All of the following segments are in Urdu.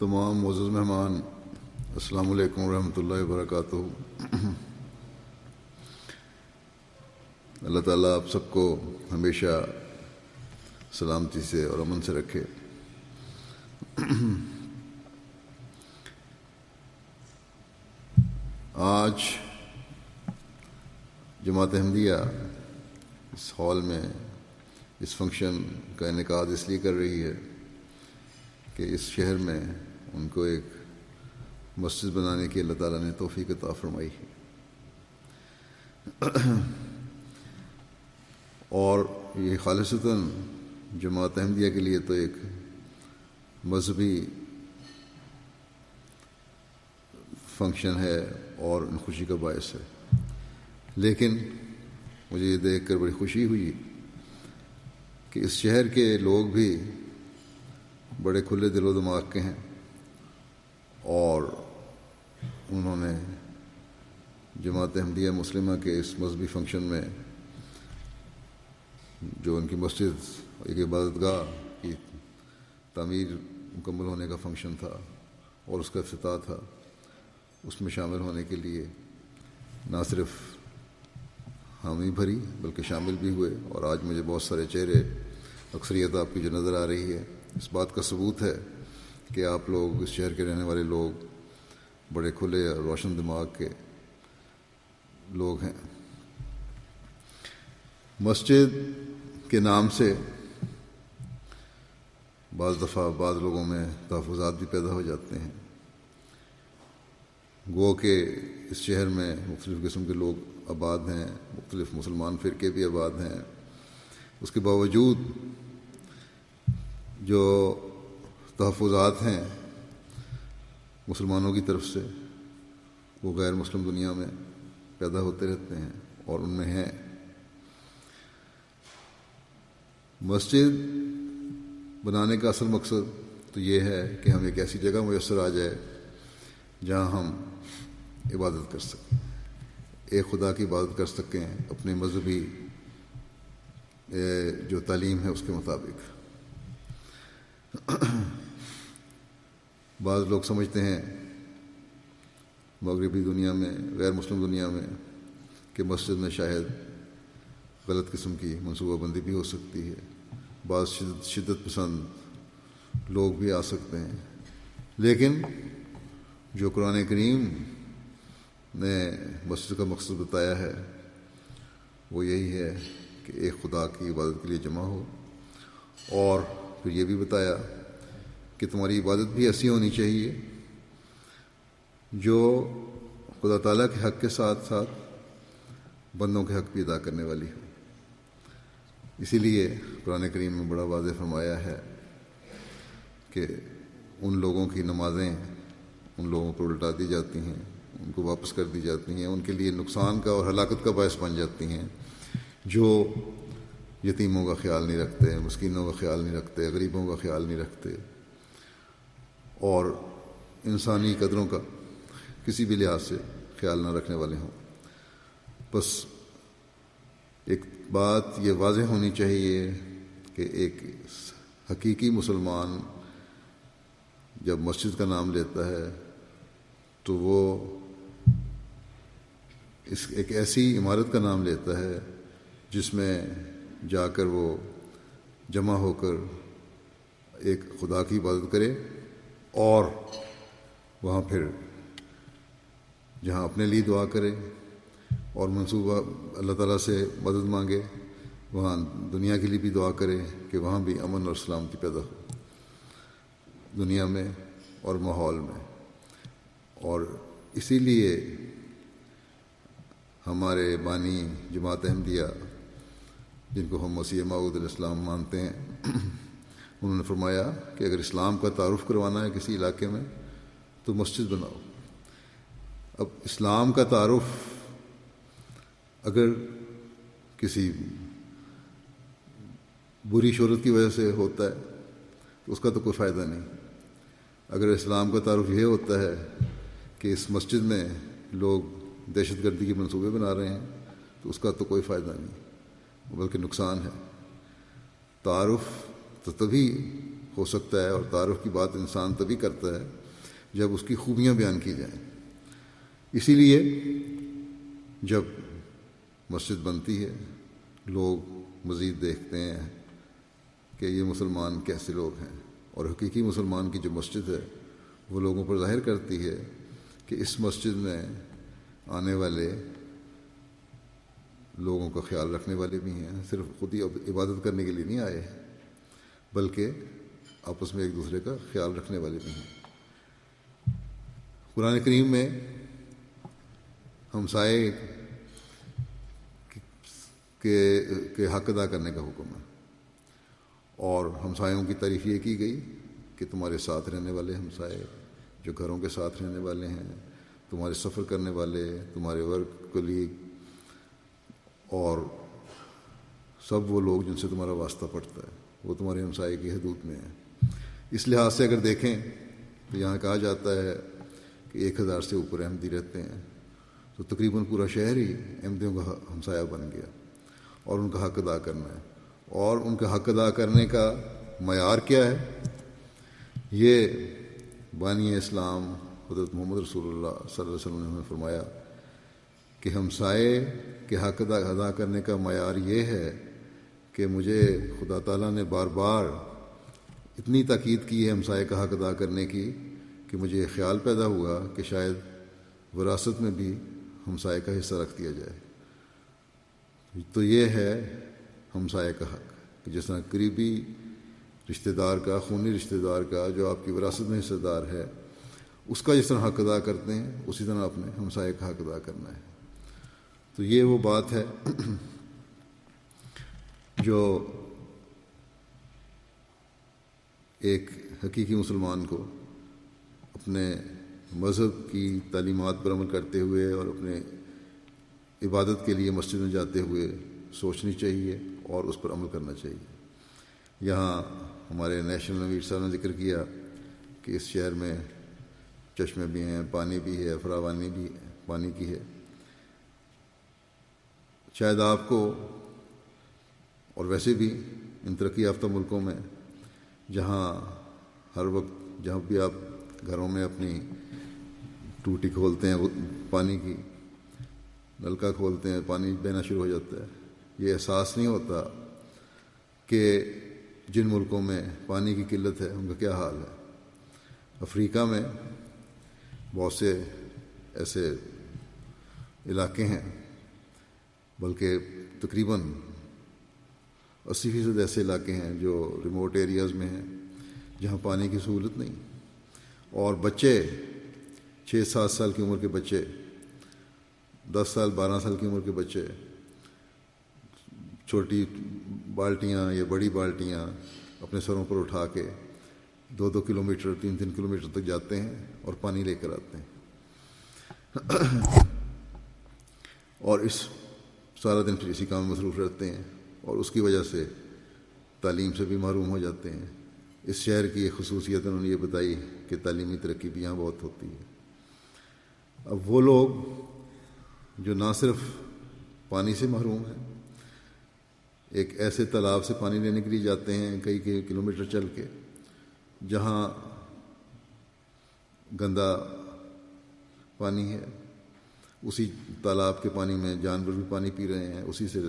تمام معزز مہمان، السلام علیکم ورحمۃ اللہ وبرکاتہ۔ اللہ تعالیٰ آپ سب کو ہمیشہ سلامتی سے اور امن سے رکھے۔ آج جماعت احمدیہ اس ہال میں اس فنکشن کا انعقاد اس لیے کر رہی ہے کہ اس شہر میں ان کو ایک مسجد بنانے کی اللہ تعالیٰ نے توفیق عطا فرمائی۔ ہے اور یہ خالصتاً جماعت احمدیہ کے لیے تو ایک مذہبی فنکشن ہے اور ان خوشی کا باعث ہے۔ لیکن مجھے یہ دیکھ کر بڑی خوشی ہوئی کہ اس شہر کے لوگ بھی بڑے کھلے دل و دماغ کے ہیں۔ اور انہوں نے جماعت احمدیہ مسلمہ کے اس مذہبی فنکشن میں جو ان کی مسجد ایک عبادت گاہ کی تعمیر مکمل ہونے کا فنکشن تھا اور اس کا افتتاح تھا، اس میں شامل ہونے کے لیے نہ صرف حامی بھری بلکہ شامل بھی ہوئے اور آج مجھے بہت سارے چہرے، اکثریت آپ کی جو نظر آ رہی ہے، اس بات کا ثبوت ہے کہ آپ لوگ اس شہر کے رہنے والے لوگ بڑے کھلے اور روشن دماغ کے لوگ ہیں۔ مسجد کے نام سے بعض دفعہ بعض لوگوں میں تحفظات بھی پیدا ہو جاتے ہیں۔ گو کہ اس شہر میں مختلف قسم کے لوگ آباد ہیں، مختلف مسلمان فرقے بھی آباد ہیں۔ اس کے باوجود جو تحفظات ہیں مسلمانوں کی طرف سے، وہ غیر مسلم دنیا میں پیدا ہوتے رہتے ہیں اور ان میں ہیں۔ مسجد بنانے کا اصل مقصد تو یہ ہے کہ ہم ایک ایسی جگہ میسر آ جائے جہاں ہم عبادت کر سکیں۔ ایک خدا کی عبادت کر سکیں اپنے مذہبی جو تعلیم ہے اس کے مطابق۔ بعض لوگ سمجھتے ہیں مغربی دنیا میں، غیر مسلم دنیا میں، کہ مسجد میں شاید غلط قسم کی منصوبہ بندی بھی ہو سکتی ہے۔ بعض شدت شدت پسند لوگ بھی آ سکتے ہیں۔ لیکن جو قرآن کریم نے مسجد کا مقصد بتایا ہے، وہ یہی ہے کہ ایک خدا کی عبادت کے لیے جمع ہو۔ اور پھر یہ بھی بتایا کہ تمہاری عبادت بھی ایسی ہونی چاہیے جو خدا تعالیٰ کے حق کے ساتھ ساتھ بندوں کے حق بھی ادا کرنے والی ہو۔ اسی لیے قرآن کریم میں بڑا واضح فرمایا ہے کہ ان لوگوں کی نمازیں ان لوگوں کو الٹا دی جاتی ہیں، ان کو واپس کر دی جاتی ہیں، ان کے لیے نقصان کا اور ہلاکت کا باعث بن جاتی ہیں۔ جو یتیموں کا خیال نہیں رکھتے، مسکینوں کا خیال نہیں رکھتے، غریبوں کا خیال نہیں رکھتے اور انسانی قدروں کا کسی بھی لحاظ سے خیال نہ رکھنے والے ہوں۔ بس ایک بات یہ واضح ہونی چاہیے کہ ایک حقیقی مسلمان جب مسجد کا نام لیتا ہے تو وہ اس ایک ایسی عمارت کا نام لیتا ہے جس میں جا کر وہ جمع ہو کر ایک خدا کی عبادت کرے اور وہاں پھر جہاں اپنے لیے دعا کرے اور منصوبہ اللہ تعالیٰ سے مدد مانگے، وہاں دنیا کے لیے بھی دعا کرے کہ وہاں بھی امن اور سلامتی پیدا ہو۔ دنیا میں اور ماحول میں۔ اور اسی لیے ہمارے بانی جماعت احمدیہ، جن کو ہم مسیح معود علیہ السلام مانتے ہیں انہوں نے فرمایا کہ اگر اسلام کا تعارف کروانا ہے کسی علاقے میں، تو مسجد بناؤ۔ اب اسلام کا تعارف اگر کسی بری شہرت کی وجہ سے ہوتا ہے، تو اس کا تو کوئی فائدہ نہیں۔ اگر اسلام کا تعارف یہ ہوتا ہے کہ اس مسجد میں لوگ دہشت گردی کے منصوبے بنا رہے ہیں، تو اس کا تو کوئی فائدہ نہیں، بلکہ نقصان ہے۔ تعارف تو تبھی ہو سکتا ہے اور تعارف کی بات انسان تبھی کرتا ہے جب اس کی خوبیاں بیان کی جائیں۔ اسی لیے جب مسجد بنتی ہے، لوگ مزید دیکھتے ہیں کہ یہ مسلمان کیسے لوگ ہیں۔ اور حقیقی مسلمان کی جو مسجد ہے، وہ لوگوں پر ظاہر کرتی ہے کہ اس مسجد میں آنے والے لوگوں کا خیال رکھنے والے بھی ہیں، صرف خود ہی عبادت کرنے کے لیے نہیں آئے۔ ہیں بلکہ آپس میں ایک دوسرے کا خیال رکھنے والے بھی ہیں۔ قرآن کریم میں ہمسائے کے حق ادا کرنے کا حکم ہے۔ اور ہمسایوں کی تعریف یہ کی گئی کہ تمہارے ساتھ رہنے والے ہمسائے جو گھروں کے ساتھ رہنے والے ہیں، تمہارے سفر کرنے والے، تمہارے ورک کلیگ اور سب وہ لوگ جن سے تمہارا واسطہ پڑتا ہے۔ وہ تمہارے ہمسائے کی حدود میں ہیں۔ اس لحاظ سے اگر دیکھیں تو یہاں کہا جاتا ہے کہ ایک ہزار سے اوپر احمدی رہتے ہیں۔ تو تقریباً پورا شہر ہی احمدیوں کا ہمسایہ بن گیا اور ان کا حق ادا کرنا ہے۔ اور ان کا حق ادا کرنے کا معیار کیا ہے؟ یہ بانی اسلام حضرت محمد رسول اللہ صلی اللہ علیہ وسلم نے ہمیں فرمایا کہ ہمسائے کے حق ادا کرنے کا معیار یہ ہے کہ مجھے خدا تعالیٰ نے بار بار اتنی تاکید کی ہے ہمسائے کا حق ادا کرنے کی کہ مجھے خیال پیدا ہوا کہ شاید وراثت میں بھی ہمسائے کا حصہ رکھ دیا جائے۔ تو یہ ہے ہمسائے کا حق جس طرح قریبی رشتہ دار کا، خونی رشتہ دار کا جو آپ کی وراثت میں حصہ دار ہے، اس کا جس طرح حق ادا کرتے ہیں، اسی طرح اپنے ہمسائے کا حق ادا کرنا ہے۔ تو یہ وہ بات ہے جو ایک حقیقی مسلمان کو اپنے مذہب کی تعلیمات پر عمل کرتے ہوئے اور اپنے عبادت کے لیے مسجد میں جاتے ہوئے سوچنی چاہیے اور اس پر عمل کرنا چاہیے۔ یہاں ہمارے نیشنل نویر صاحب نے ذکر کیا کہ اس شہر میں چشمے بھی ہیں، پانی بھی ہے، فراوانی بھی، پانی کی ہے۔ شاید آپ کو اور ویسے بھی ان ترقی یافتہ ملکوں میں جہاں ہر وقت جہاں بھی آپ گھروں میں اپنی ٹوٹی کھولتے ہیں پانی کی، نلکا کھولتے ہیں، پانی بہنا شروع ہو جاتا ہے۔ یہ احساس نہیں ہوتا کہ جن ملکوں میں پانی کی قلت ہے، ان کا کیا حال ہے۔ افریقہ میں بہت سے ایسے علاقے ہیں، بلکہ تقریباً اسی فیصد ایسے علاقے ہیں جو ریموٹ ایریاز میں ہیں جہاں پانی کی سہولت نہیں۔ اور بچے چھ سات سال کی عمر کے بچے، دس سال، بارہ سال کی عمر کے بچے، چھوٹی بالٹیاں یا بڑی بالٹیاں اپنے سروں پر اٹھا کے دو دو کلو میٹر تین تین کلو میٹر تک جاتے ہیں اور پانی لے کر آتے ہیں۔ اور اس سارا دن پھر اسی کام میں مصروف رہتے ہیں۔ اور اس کی وجہ سے تعلیم سے بھی محروم ہو جاتے ہیں۔ اس شہر کی ایک خصوصیت انہوں نے یہ بتائی کہ تعلیمی ترقی بھی یہاں بہت ہوتی ہے۔ اب وہ لوگ جو نہ صرف پانی سے محروم ہیں، ایک ایسے تالاب سے پانی لینے کے لیے جاتے ہیں کئی کئی کلو میٹر چل کے، جہاں گندا پانی ہے۔ اسی تالاب کے پانی میں جانور بھی پانی پی رہے ہیں، اسی سے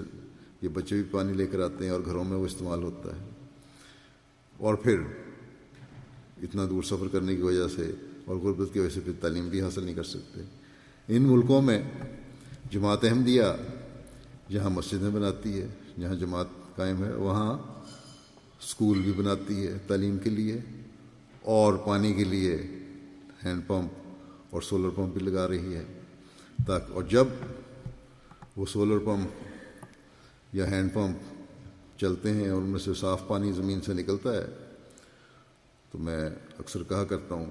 یہ بچے بھی پانی لے کر آتے ہیں اور گھروں میں وہ استعمال ہوتا ہے۔ اور پھر اتنا دور سفر کرنے کی وجہ سے اور غربت کی وجہ سے پھر تعلیم بھی حاصل نہیں کر سکتے۔ ان ملکوں میں جماعت احمدیہ، جہاں مسجدیں بناتی ہے، جہاں جماعت قائم ہے، وہاں اسکول بھی بناتی ہے تعلیم کے لیے، اور پانی کے لیے ہینڈ پمپ اور سولر پمپ بھی لگا رہی ہے۔ تاکہ اور جب وہ سولر پمپ یا ہینڈ پمپ چلتے ہیں اور ان میں سے صاف پانی زمین سے نکلتا ہے، تو میں اکثر کہا کرتا ہوں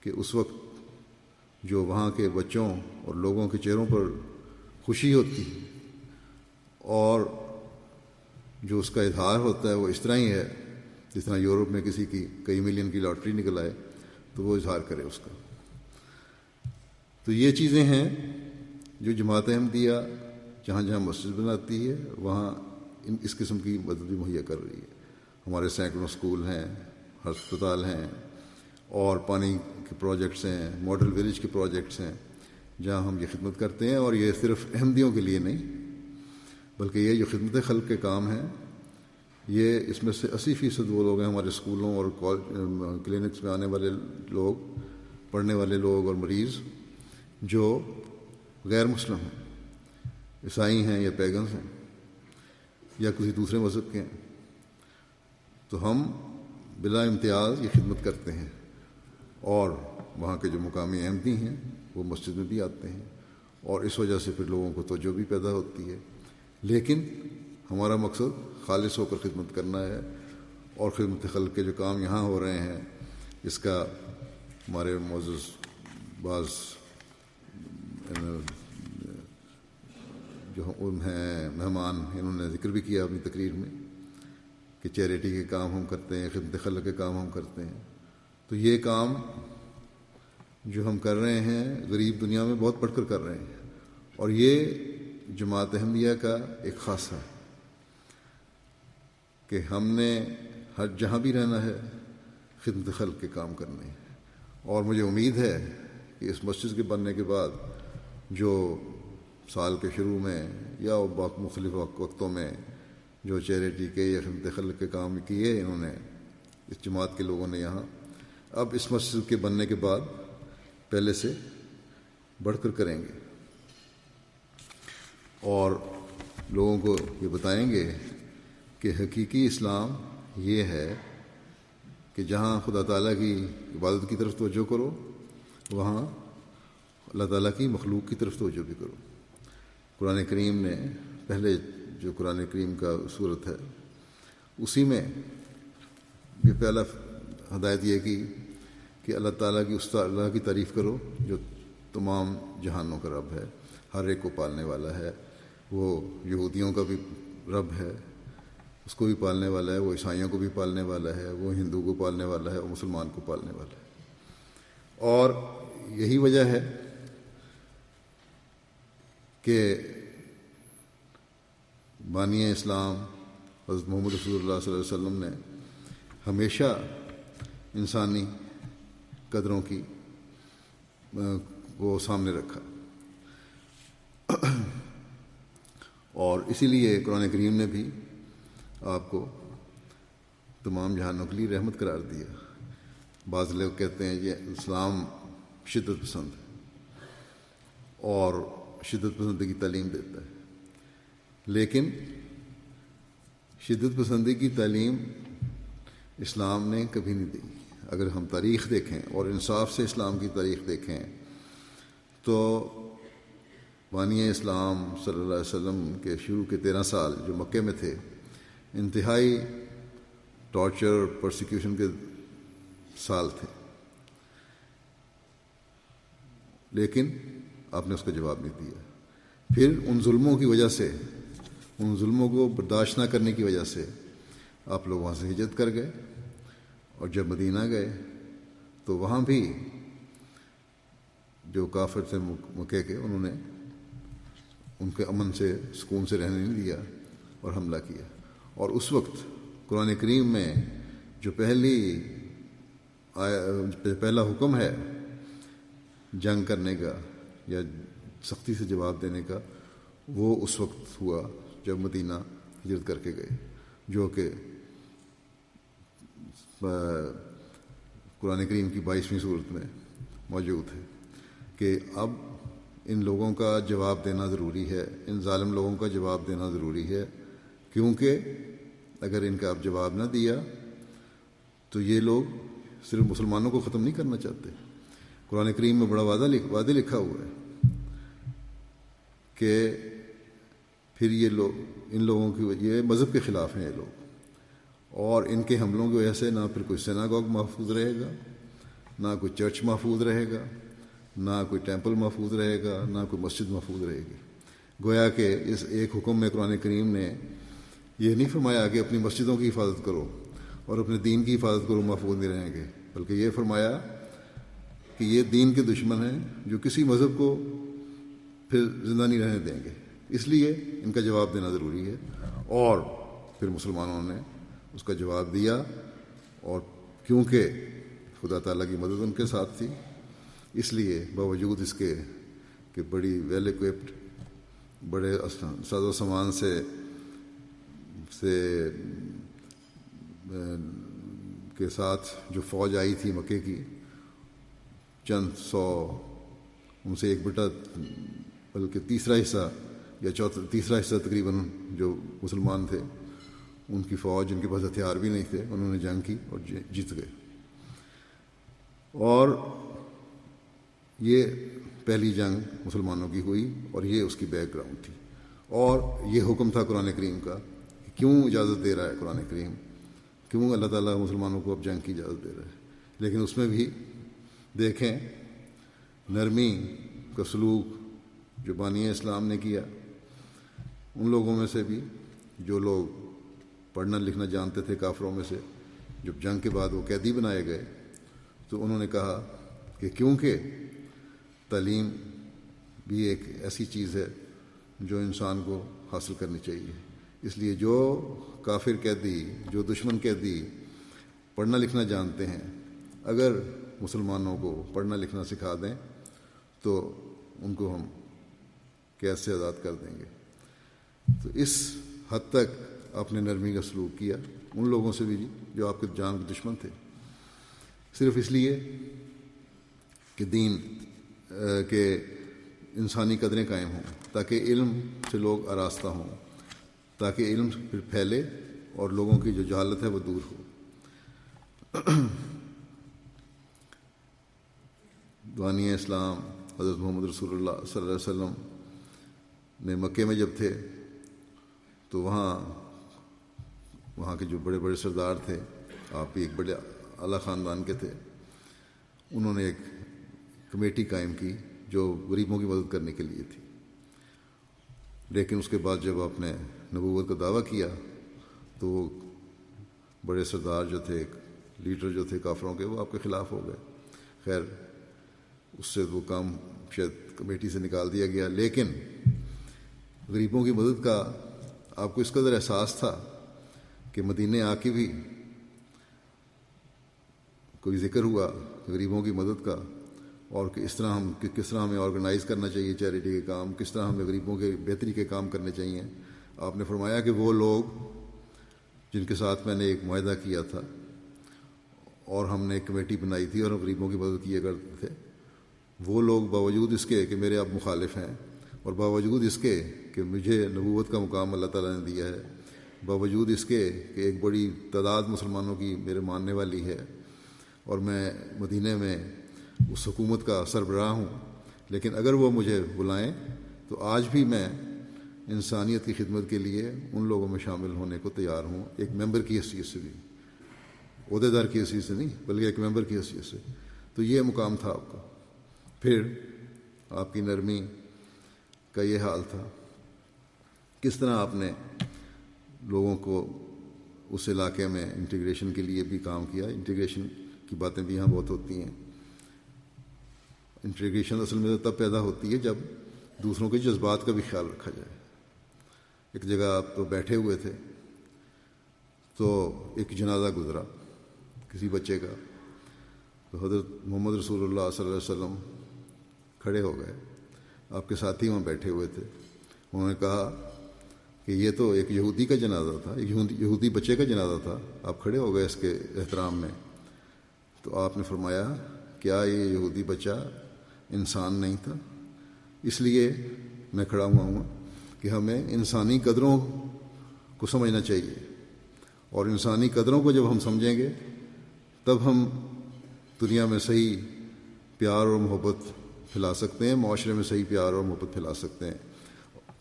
کہ اس وقت جو وہاں کے بچوں اور لوگوں کے چہروں پر خوشی ہوتی ہے اور جو اس کا اظہار ہوتا ہے وہ اس طرح ہی ہے جس طرح یورپ میں کسی کی کئی ملین کی لاٹری نکل آئے، تو وہ اظہار کرے اس کا۔ تو یہ چیزیں ہیں جو جماعت احمدیہ جہاں جہاں مسجد بناتی ہے، وہاں ان اس قسم کی مدد بھی مہیا کر رہی ہے۔ ہمارے سینکڑوں اسکول ہیں، ہسپتال ہیں، اور پانی کے پروجیکٹس ہیں، ماڈل ولیج کے پروجیکٹس ہیں، جہاں ہم یہ خدمت کرتے ہیں، اور یہ صرف احمدیوں کے لیے نہیں، بلکہ یہ جو خدمت خلق کے کام ہیں، یہ اس میں سے اسی فیصد وہ لوگ ہیں، ہمارے اسکولوں اور کلینکس میں آنے والے لوگ، پڑھنے والے لوگ اور مریض، جو غیر مسلم ہیں۔ عیسائی ہیں یا پیگنس ہیں یا کسی دوسرے مذہب کے ہیں، تو ہم بلا امتیاز یہ خدمت کرتے ہیں اور وہاں کے جو مقامی احمدی ہیں، وہ مسجد میں بھی آتے ہیں اور اس وجہ سے پھر لوگوں کو توجہ بھی پیدا ہوتی ہے۔ لیکن ہمارا مقصد خالص ہو کر خدمت کرنا ہے اور خدمت خلق کے جو کام یہاں ہو رہے ہیں، اس کا ہمارے معزز بعض جو ہیں، مہمان، انہوں نے ذکر بھی کیا اپنی تقریر میں کہ چیریٹی کے کام ہم کرتے ہیں، خدمت خلق کے کام ہم کرتے ہیں۔ تو یہ کام جو ہم کر رہے ہیں، غریب دنیا میں بہت پڑھ کر کر رہے ہیں۔ اور یہ جماعت احمدیہ کا ایک خاصہ ہے کہ ہم نے ہر جہاں بھی رہنا ہے، خدمت خلق کے کام کرنے ہیں۔ اور مجھے امید ہے کہ اس مسجد کے بننے کے بعد جو سال کے شروع میں یا مختلف وقتوں میں جو چیریٹی کے یا خدمت خلق کے کام کیے انہوں نے، اس جماعت کے لوگوں نے یہاں۔ اب اس مسجد کے بننے کے بعد پہلے سے بڑھ کر کریں گے۔ اور لوگوں کو یہ بتائیں گے کہ حقیقی اسلام یہ ہے کہ جہاں خدا تعالیٰ کی عبادت کی طرف توجہ کرو، وہاں اللہ تعالیٰ کی مخلوق کی طرف توجہ بھی کرو۔ قرآن کریم نے پہلے جو قرآن کریم کا صورت ہے، اسی میں یہ پہلا ہدایت یہ کی کہ اللہ تعالیٰ کی استاد اللہ کی تعریف کرو جو تمام جہانوں کا رب ہے، ہر ایک کو پالنے والا ہے، وہ یہودیوں کا بھی رب ہے، اس کو بھی پالنے والا ہے، وہ عیسائیوں کو بھی پالنے والا ہے، وہ ہندو کو پالنے والا ہے، وہ مسلمان کو پالنے والا ہے۔ اور یہی وجہ ہے کہ بانی اسلام حضرت محمد رسول اللہ صلی اللہ علیہ وسلم نے ہمیشہ انسانی قدروں کی کو سامنے رکھا۔ اور اسی لیے قرآن کریم نے بھی آپ کو تمام جہانوں کے لیے رحمت قرار دیا۔ بعض لوگ کہتے ہیں یہ اسلام شدت پسند ہے۔ اور شدت پسندی کی تعلیم دیتا ہے۔ لیکن شدت پسندی کی تعلیم اسلام نے کبھی نہیں دی۔ اگر ہم تاریخ دیکھیں اور انصاف سے اسلام کی تاریخ دیکھیں تو بانی اسلام صلی اللہ علیہ وسلم کے شروع کے تیرہ سال جو مکے میں تھے، انتہائی ٹارچر، پرسیکیوشن کے سال تھے۔ لیکن آپ نے اس کا جواب نہیں دیا۔ پھر ان ظلموں کی وجہ سے، ان ظلموں کو برداشت نہ کرنے کی وجہ سے آپ لوگ وہاں سے ہجرت کر گئے۔ اور جب مدینہ گئے تو وہاں بھی جو کافر تھے مکے کے، انہوں نے ان کے امن سے، سکون سے رہنے نہیں دیا اور حملہ کیا۔ اور اس وقت قرآن کریم میں جو پہلی آیا، پہلا حکم ہے جنگ کرنے کا یا سختی سے جواب دینے کا وہ اس وقت ہوا جب مدینہ ہجرت کر کے گئے، جو کہ قرآن کریم کی بائیسویں صورت میں موجود ہے کہ اب ان لوگوں کا جواب دینا ضروری ہے، ان ظالم لوگوں کا جواب دینا ضروری ہے، کیونکہ اگر ان کا اب جواب نہ دیا تو یہ لوگ صرف مسلمانوں کو ختم نہیں کرنا چاہتے۔ قرآن کریم میں بڑا وعدہ لکھ، وعدے لکھا ہوا ہے کہ پھر یہ لوگ ان لوگوں کی یہ مذہب کے خلاف ہیں یہ لوگ اور ان کے حملوں کی وجہ سے نہ پھر کوئی سیناگوگ محفوظ رہے گا، نہ کوئی چرچ محفوظ رہے گا، نہ کوئی ٹیمپل محفوظ رہے گا، نہ کوئی مسجد محفوظ رہے گی۔ گویا کہ اس ایک حکم میں قرآن کریم نے یہ نہیں فرمایا کہ اپنی مسجدوں کی حفاظت کرو اور اپنے دین کی حفاظت کرو، محفوظ نہیں رہیں گے، بلکہ یہ فرمایا کہ یہ دین کے دشمن ہیں جو کسی مذہب کو پھر زندہ نہیں رہنے دیں گے۔ اس لیے ان کا جواب دینا ضروری ہے۔ اور پھر مسلمانوں نے اس کا جواب دیا۔ اور کیونکہ خدا تعالیٰ کی مدد ان کے ساتھ تھی، اس لیے باوجود اس کے کہ بڑی ویل اکوپڈ بڑے ساز و سامان سے سے کے ساتھ جو فوج آئی تھی مکے کی چند سو، ان سے ایک بٹا، بلکہ تیسرا حصہ یا چوتھا تیسرا حصہ تقریباً جو مسلمان تھے، ان کی فوج، ان کے پاس ہتھیار بھی نہیں تھے، انہوں نے جنگ کی اور جی، جیت گئے۔ اور یہ پہلی جنگ مسلمانوں کی ہوئی اور یہ اس کی بیک گراؤنڈ تھی۔ اور یہ حکم تھا قرآن کریم کا کہ کیوں اجازت دے رہا ہے قرآن کریم؟ کیوں اللہ تعالیٰ مسلمانوں کو اب جنگ کی اجازت دے رہا ہے؟ لیکن اس میں بھی دیکھیں، نرمی کا سلوک جو بانی اسلام نے کیا، ان لوگوں میں سے بھی جو لوگ پڑھنا لکھنا جانتے تھے کافروں میں سے، جب جنگ کے بعد وہ قیدی بنائے گئے، تو انہوں نے کہا کہ کیونکہ تعلیم بھی ایک ایسی چیز ہے جو انسان کو حاصل کرنی چاہیے۔ اس لیے جو کافر قیدی، جو دشمن قیدی پڑھنا لکھنا جانتے ہیں، اگر مسلمانوں کو پڑھنا لکھنا سکھا دیں تو ان کو ہم قید سے آزاد کر دیں گے۔ تو اس حد تک آپ نے نرمی کا سلوک کیا۔ ان لوگوں سے بھی جی جو آپ کے جان کے دشمن تھے۔ صرف اس لیے کہ دین کہ انسانی قدریں قائم ہوں، تاکہ علم سے لوگ آراستہ ہوں، تاکہ علم پھر پھیلے اور لوگوں کی جو جہالت ہے وہ دور ہو۔ دوانی اسلام، حضرت محمد رسول اللہ صلی اللہ علیہ وسلم نے مکے میں جب تھے، تو وہاں وہاں کے جو بڑے بڑے سردار تھے، آپ ایک بڑے اعلیٰ خاندان کے تھے، انہوں نے ایک کمیٹی قائم کی جو غریبوں کی مدد کرنے کے لیے تھی۔ لیکن اس کے بعد جب آپ نے نبوت کا دعویٰ کیا، تو وہ بڑے سردار جو تھے لیڈر جو تھے کافروں کے، وہ آپ کے خلاف ہو گئے۔ خیر اس سے وہ کام شاید کمیٹی سے نکال دیا گیا، لیکن غریبوں کی مدد کا آپ کو اس قدر احساس تھا کہ مدینے آ کے بھی کوئی ذکر ہوا غریبوں کی مدد کا، اور کہ اس طرح ہم کس طرح ہمیں آرگنائز کرنا چاہیے چیریٹی کے کام، کس طرح ہمیں غریبوں کے بہتری کے کام کرنے چاہیے۔ آپ نے فرمایا کہ وہ لوگ جن کے ساتھ میں نے ایک معاہدہ کیا تھا اور ہم نے ایک کمیٹی بنائی تھی اور غریبوں کی مدد کیا کرتے تھے۔ وہ لوگ باوجود اس کے کہ میرے اب مخالف ہیں اور باوجود اس کے کہ مجھے نبوت کا مقام اللہ تعالیٰ نے دیا ہے، باوجود اس کے کہ ایک بڑی تعداد مسلمانوں کی میرے ماننے والی ہے اور میں مدینہ میں اس حکومت کا سربراہ ہوں، لیکن اگر وہ مجھے بلائیں تو آج بھی میں انسانیت کی خدمت کے لیے ان لوگوں میں شامل ہونے کو تیار ہوں، ایک ممبر کی حیثیت سے بھی۔ عہدے دار کی حیثیت سے نہیں، بلکہ ایک ممبر کی حیثیت سے۔ تو یہ مقام تھا آپ کا۔ پھر آپ کی نرمی کا یہ حال تھا۔ کس طرح آپ نے لوگوں کو اس علاقے میں انٹیگریشن کے لیے بھی کام کیا؟ انٹیگریشن کی باتیں بھی یہاں بہت ہوتی ہیں۔ انٹیگریشن اصل میں تب پیدا ہوتی ہے جب دوسروں کے جذبات کا بھی خیال رکھا جائے۔ ایک جگہ آپ تو بیٹھے ہوئے تھے تو ایک جنازہ گزرا کسی بچے کا۔ تو حضرت محمد رسول اللہ صلی اللہ علیہ وسلم کھڑے ہو گئے۔ آپ کے ساتھی وہاں بیٹھے ہوئے تھے۔ انہوں نے کہا کہ یہ تو ایک یہودی کا جنازہ تھا، ایک یہودی بچے کا جنازہ تھا۔ آپ کھڑے ہو گئے اس کے احترام میں۔ تو آپ نے فرمایا، کیا یہ یہودی بچہ انسان نہیں تھا؟ اس لیے میں کھڑا ہوا ہوں کہ ہمیں انسانی قدروں کو سمجھنا چاہیے۔ اور انسانی قدروں کو جب ہم سمجھیں گے، تب ہم دنیا میں صحیح پیار اور محبت پھیلا سکتے ہیں، معاشرے میں صحیح پیار اور محبت پھیلا سکتے ہیں۔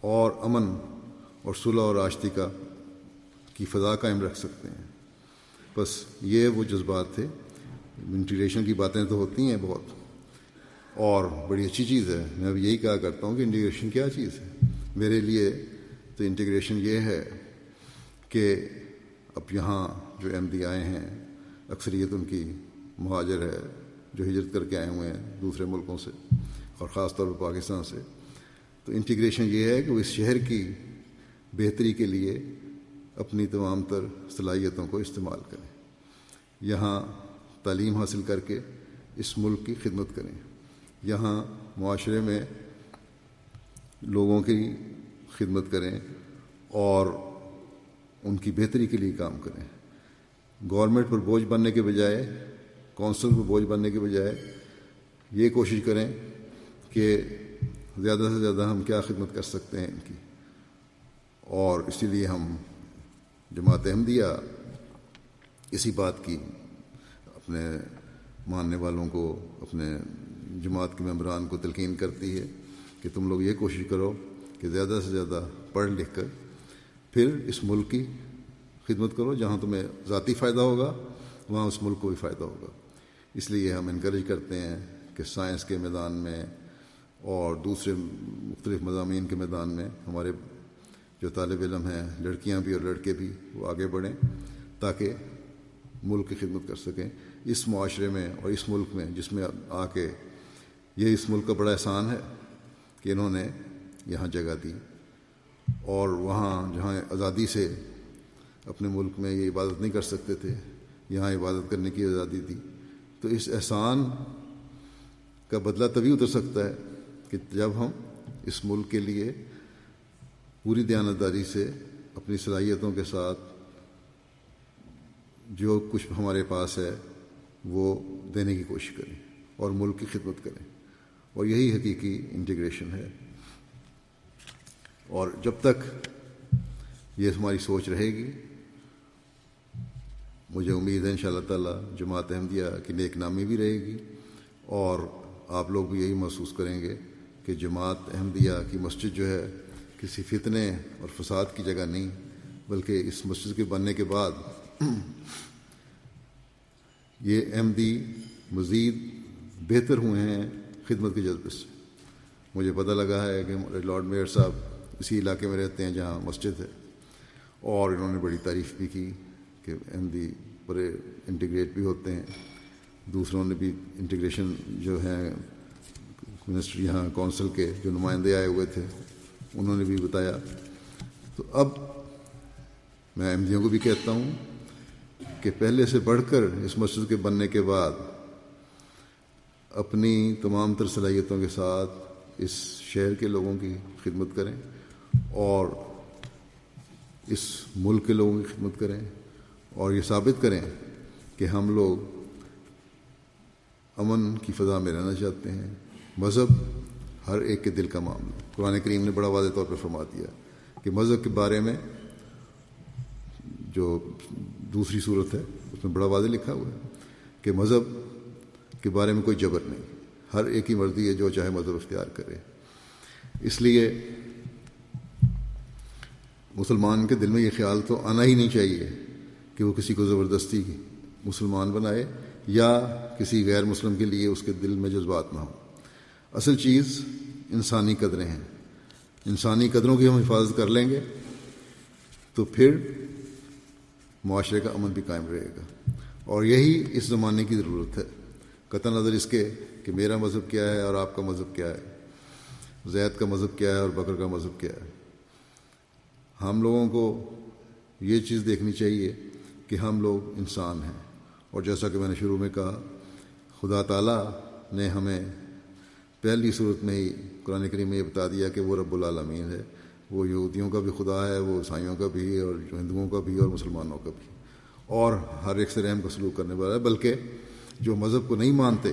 اور امن اور صلح اور آشتی کا، کی فضا قائم رکھ سکتے ہیں۔ بس یہ وہ جذبات تھے۔ انٹیگریشن کی باتیں تو ہوتی ہیں بہت۔ اور بڑی اچھی چیز ہے۔ میں اب یہی کہا کرتا ہوں کہ انٹیگریشن کیا چیز ہے؟ میرے لیے تو انٹیگریشن یہ ہے کہ اب یہاں جو ایم ڈی آئے ہیں، اکثریت ان کی مہاجر ہے۔ جو ہجرت کر کے آئے ہوئے ہیں دوسرے ملکوں سے اور خاص طور پر پاکستان سے۔ تو انٹیگریشن یہ ہے کہ وہ اس شہر کی بہتری کے لیے اپنی تمام تر صلاحیتوں کو استعمال کریں۔ یہاں تعلیم حاصل کر کے اس ملک کی خدمت کریں۔ یہاں معاشرے میں لوگوں کی خدمت کریں اور ان کی بہتری کے لیے کام کریں۔ گورنمنٹ پر بوجھ بننے کے بجائے کونسل پر بوجھ بننے کے بجائے یہ کوشش کریں کہ زیادہ سے زیادہ ہم کیا خدمت کر سکتے ہیں ان کی۔ اور اسی لیے ہم جماعت احمدیہ اسی بات کی اپنے ماننے والوں کو، اپنے جماعت کے ممبران کو تلقین کرتی ہے کہ تم لوگ یہ کوشش کرو کہ زیادہ سے زیادہ پڑھ لکھ کر پھر اس ملک کی خدمت کرو جہاں تمہیں ذاتی فائدہ ہوگا، وہاں اس ملک کو بھی فائدہ ہوگا۔ اس لیے ہم انکریج کرتے ہیں کہ سائنس کے میدان میں اور دوسرے مختلف مضامین کے میدان میں ہمارے جو طالب علم ہیں، لڑکیاں بھی اور لڑکے بھی، وہ آگے بڑھیں تاکہ ملک کی خدمت کر سکیں۔ اس معاشرے میں اور اس ملک میں، جس میں آ کے یہ اس ملک کا بڑا احسان ہے کہ انہوں نے یہاں جگہ دی اور وہاں جہاں آزادی سے اپنے ملک میں یہ عبادت نہیں کر سکتے تھے، یہاں عبادت کرنے کی آزادی دی۔ تو اس احسان کا بدلہ تبھی اتر سکتا ہے کہ جب ہم اس ملک کے لیے پوری دیانتداری سے اپنی صلاحیتوں کے ساتھ جو کچھ ہمارے پاس ہے وہ دینے کی کوشش کریں اور ملک کی خدمت کریں۔ اور یہی حقیقی انٹیگریشن ہے۔ اور جب تک یہ ہماری سوچ رہے گی مجھے امید ہے ان شاء اللہ تعالیٰ جماعت احمدیہ کی نیک نامی بھی رہے گی اور آپ لوگ بھی یہی محسوس کریں گے کہ جماعت احمدیہ کی مسجد جو ہے کسی فتنے اور فساد کی جگہ نہیں، بلکہ اس مسجد کے بننے کے بعد یہ احمدی مزید بہتر ہوئے ہیں خدمت کے جذبے سے۔ مجھے پتہ لگا ہے کہ لارڈ میئر صاحب اسی علاقے میں رہتے ہیں جہاں مسجد ہے اور انہوں نے بڑی تعریف بھی کی۔ کہ احمدی بڑے انٹیگریٹ بھی ہوتے ہیں۔ دوسروں نے بھی انٹیگریشن جو ہیں منسٹر یہاں کونسل کے جو نمائندے آئے ہوئے تھے، انہوں نے بھی بتایا۔ تو اب میں احمدیوں کو بھی کہتا ہوں کہ پہلے سے بڑھ کر اس مسجد کے بننے کے بعد اپنی تمام تر صلاحیتوں کے ساتھ اس شہر کے لوگوں کی خدمت کریں اور اس ملک کے لوگوں کی خدمت کریں۔ اور یہ ثابت کریں کہ ہم لوگ امن کی فضا میں رہنا چاہتے ہیں۔ مذہب ہر ایک کے دل کا معاملہ قرآن کریم نے بڑا واضح طور پہ فرما دیا کہ مذہب کے بارے میں جو دوسری صورت ہے، اس میں بڑا واضح لکھا ہوا ہے کہ مذہب کے بارے میں کوئی جبر نہیں۔ ہر ایک ہی مرضی ہے جو چاہے مذہب اختیار کرے۔ اس لیے مسلمان کے دل میں یہ خیال تو آنا ہی نہیں چاہیے۔ کہ وہ کسی کو زبردستی مسلمان بنائے یا کسی غیر مسلم کے لیے اس کے دل میں جذبات نہ ہوں۔ اصل چیز انسانی قدریں ہیں۔ انسانی قدروں کی ہم حفاظت کر لیں گے تو پھر معاشرے کا امن بھی قائم رہے گا۔ اور یہی اس زمانے کی ضرورت ہے۔ قطع نظر اس کے کہ میرا مذہب کیا ہے اور آپ کا مذہب کیا ہے۔ زید کا مذہب کیا ہے اور بکر کا مذہب کیا ہے۔ ہم لوگوں کو یہ چیز دیکھنی چاہیے کہ ہم لوگ انسان ہیں۔ اور جیسا کہ میں نے شروع میں کہا، خدا تعالیٰ نے ہمیں پہلی صورت میں ہی قرآن کریم میں یہ بتا دیا کہ وہ رب العالمین ہے۔ وہ یہودیوں کا بھی خدا ہے، وہ عیسائیوں کا بھی، اور جو ہندوؤں کا بھی، اور مسلمانوں کا بھی۔ اور ہر ایک سے رحم کا سلوک کرنے والا ہے، بلکہ جو مذہب کو نہیں مانتے،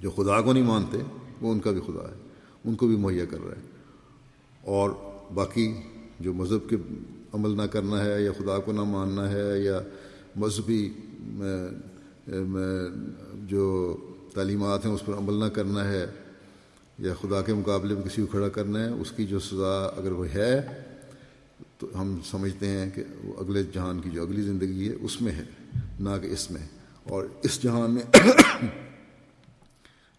جو خدا کو نہیں مانتے، وہ ان کا بھی خدا ہے۔ ان کو بھی مہیا کر رہا ہے۔ اور باقی جو مذہب کے عمل نہ کرنا ہے یا خدا کو نہ ماننا ہے یا مذہبی جو تعلیمات ہیں اس پر عمل نہ کرنا ہے یا خدا کے مقابلے میں کسی کو کھڑا کرنا ہے، اس کی جو سزا اگر وہ ہے، تو ہم سمجھتے ہیں کہ وہ اگلے جہان کی جو اگلی زندگی ہے، اس میں ہے، نہ کہ اس میں۔ اور اس جہان میں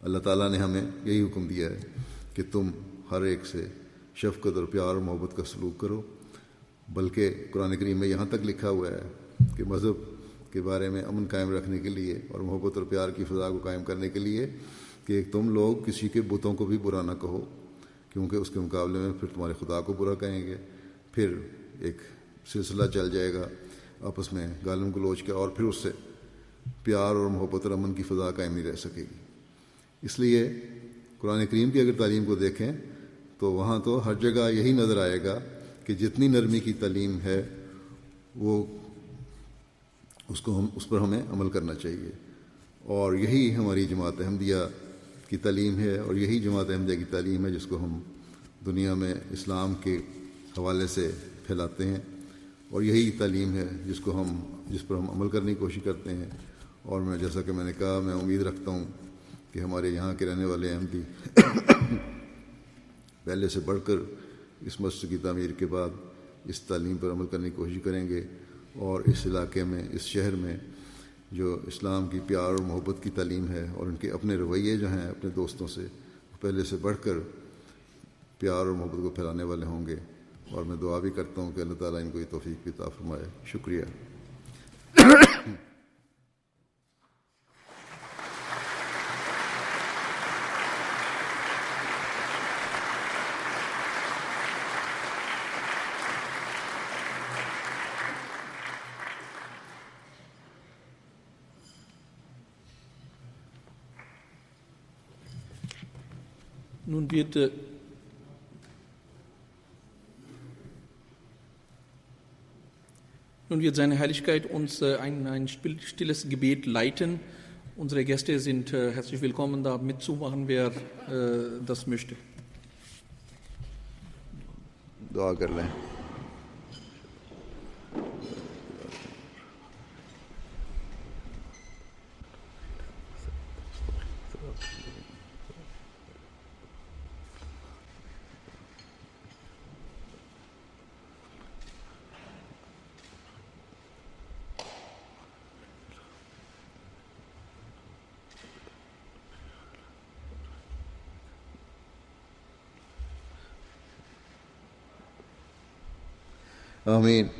اللہ تعالیٰ نے ہمیں یہی حکم دیا ہے کہ تم ہر ایک سے شفقت اور پیار اور محبت کا سلوک کرو۔ بلکہ قرآن کریم میں یہاں تک لکھا ہوا ہے کہ مذہب کے بارے میں امن قائم رکھنے کے لیے اور محبت اور پیار کی فضا کو قائم کرنے کے لیے کہ تم لوگ کسی کے بتوں کو بھی برا نہ کہو، کیونکہ اس کے مقابلے میں پھر تمہارے خدا کو برا کہیں گے۔ پھر ایک سلسلہ چل جائے گا آپس میں گالم گلوچ کا اور پھر اس سے پیار اور محبت اور امن کی فضا قائم نہیں رہ سکے گی۔ اس لیے قرآن کریم کی اگر تعلیم کو دیکھیں تو وہاں تو ہر جگہ یہی نظر آئے گا کہ جتنی نرمی کی تعلیم ہے، وہ اس کو ہم، اس پر ہمیں عمل کرنا چاہیے۔ اور یہی ہماری جماعت احمدیہ کی تعلیم ہے، اور یہی جماعت احمدیہ کی تعلیم ہے جس کو ہم دنیا میں اسلام کے حوالے سے پھیلاتے ہیں۔ اور یہی تعلیم ہے جس کو ہم، جس پر ہم عمل کرنے کی کوشش کرتے ہیں۔ اور میں، جیسا کہ میں نے کہا، میں امید رکھتا ہوں کہ ہمارے یہاں کے رہنے والے احمدی پہلے سے بڑھ کر اس مسجد کی تعمیر کے بعد اس تعلیم پر عمل کرنے کی کوشش کریں گے اور اس علاقے میں، اس شہر میں جو اسلام کی پیار اور محبت کی تعلیم ہے اور ان کے اپنے رویے جو ہیں اپنے دوستوں سے پہلے سے بڑھ کر پیار اور محبت کو پھیلانے والے ہوں گے اور میں دعا بھی کرتا ہوں کہ اللہ تعالیٰ ان کو یہ توفیق بھی فرمائے۔ شکریہ۔ Nun bitte Nun wird seine Heiligkeit uns äh, ein, ein stilles Gebet leiten. Unsere Gäste sind äh, herzlich willkommen, da mitzumachen, wer äh, das möchte. Dua کر لیں آمین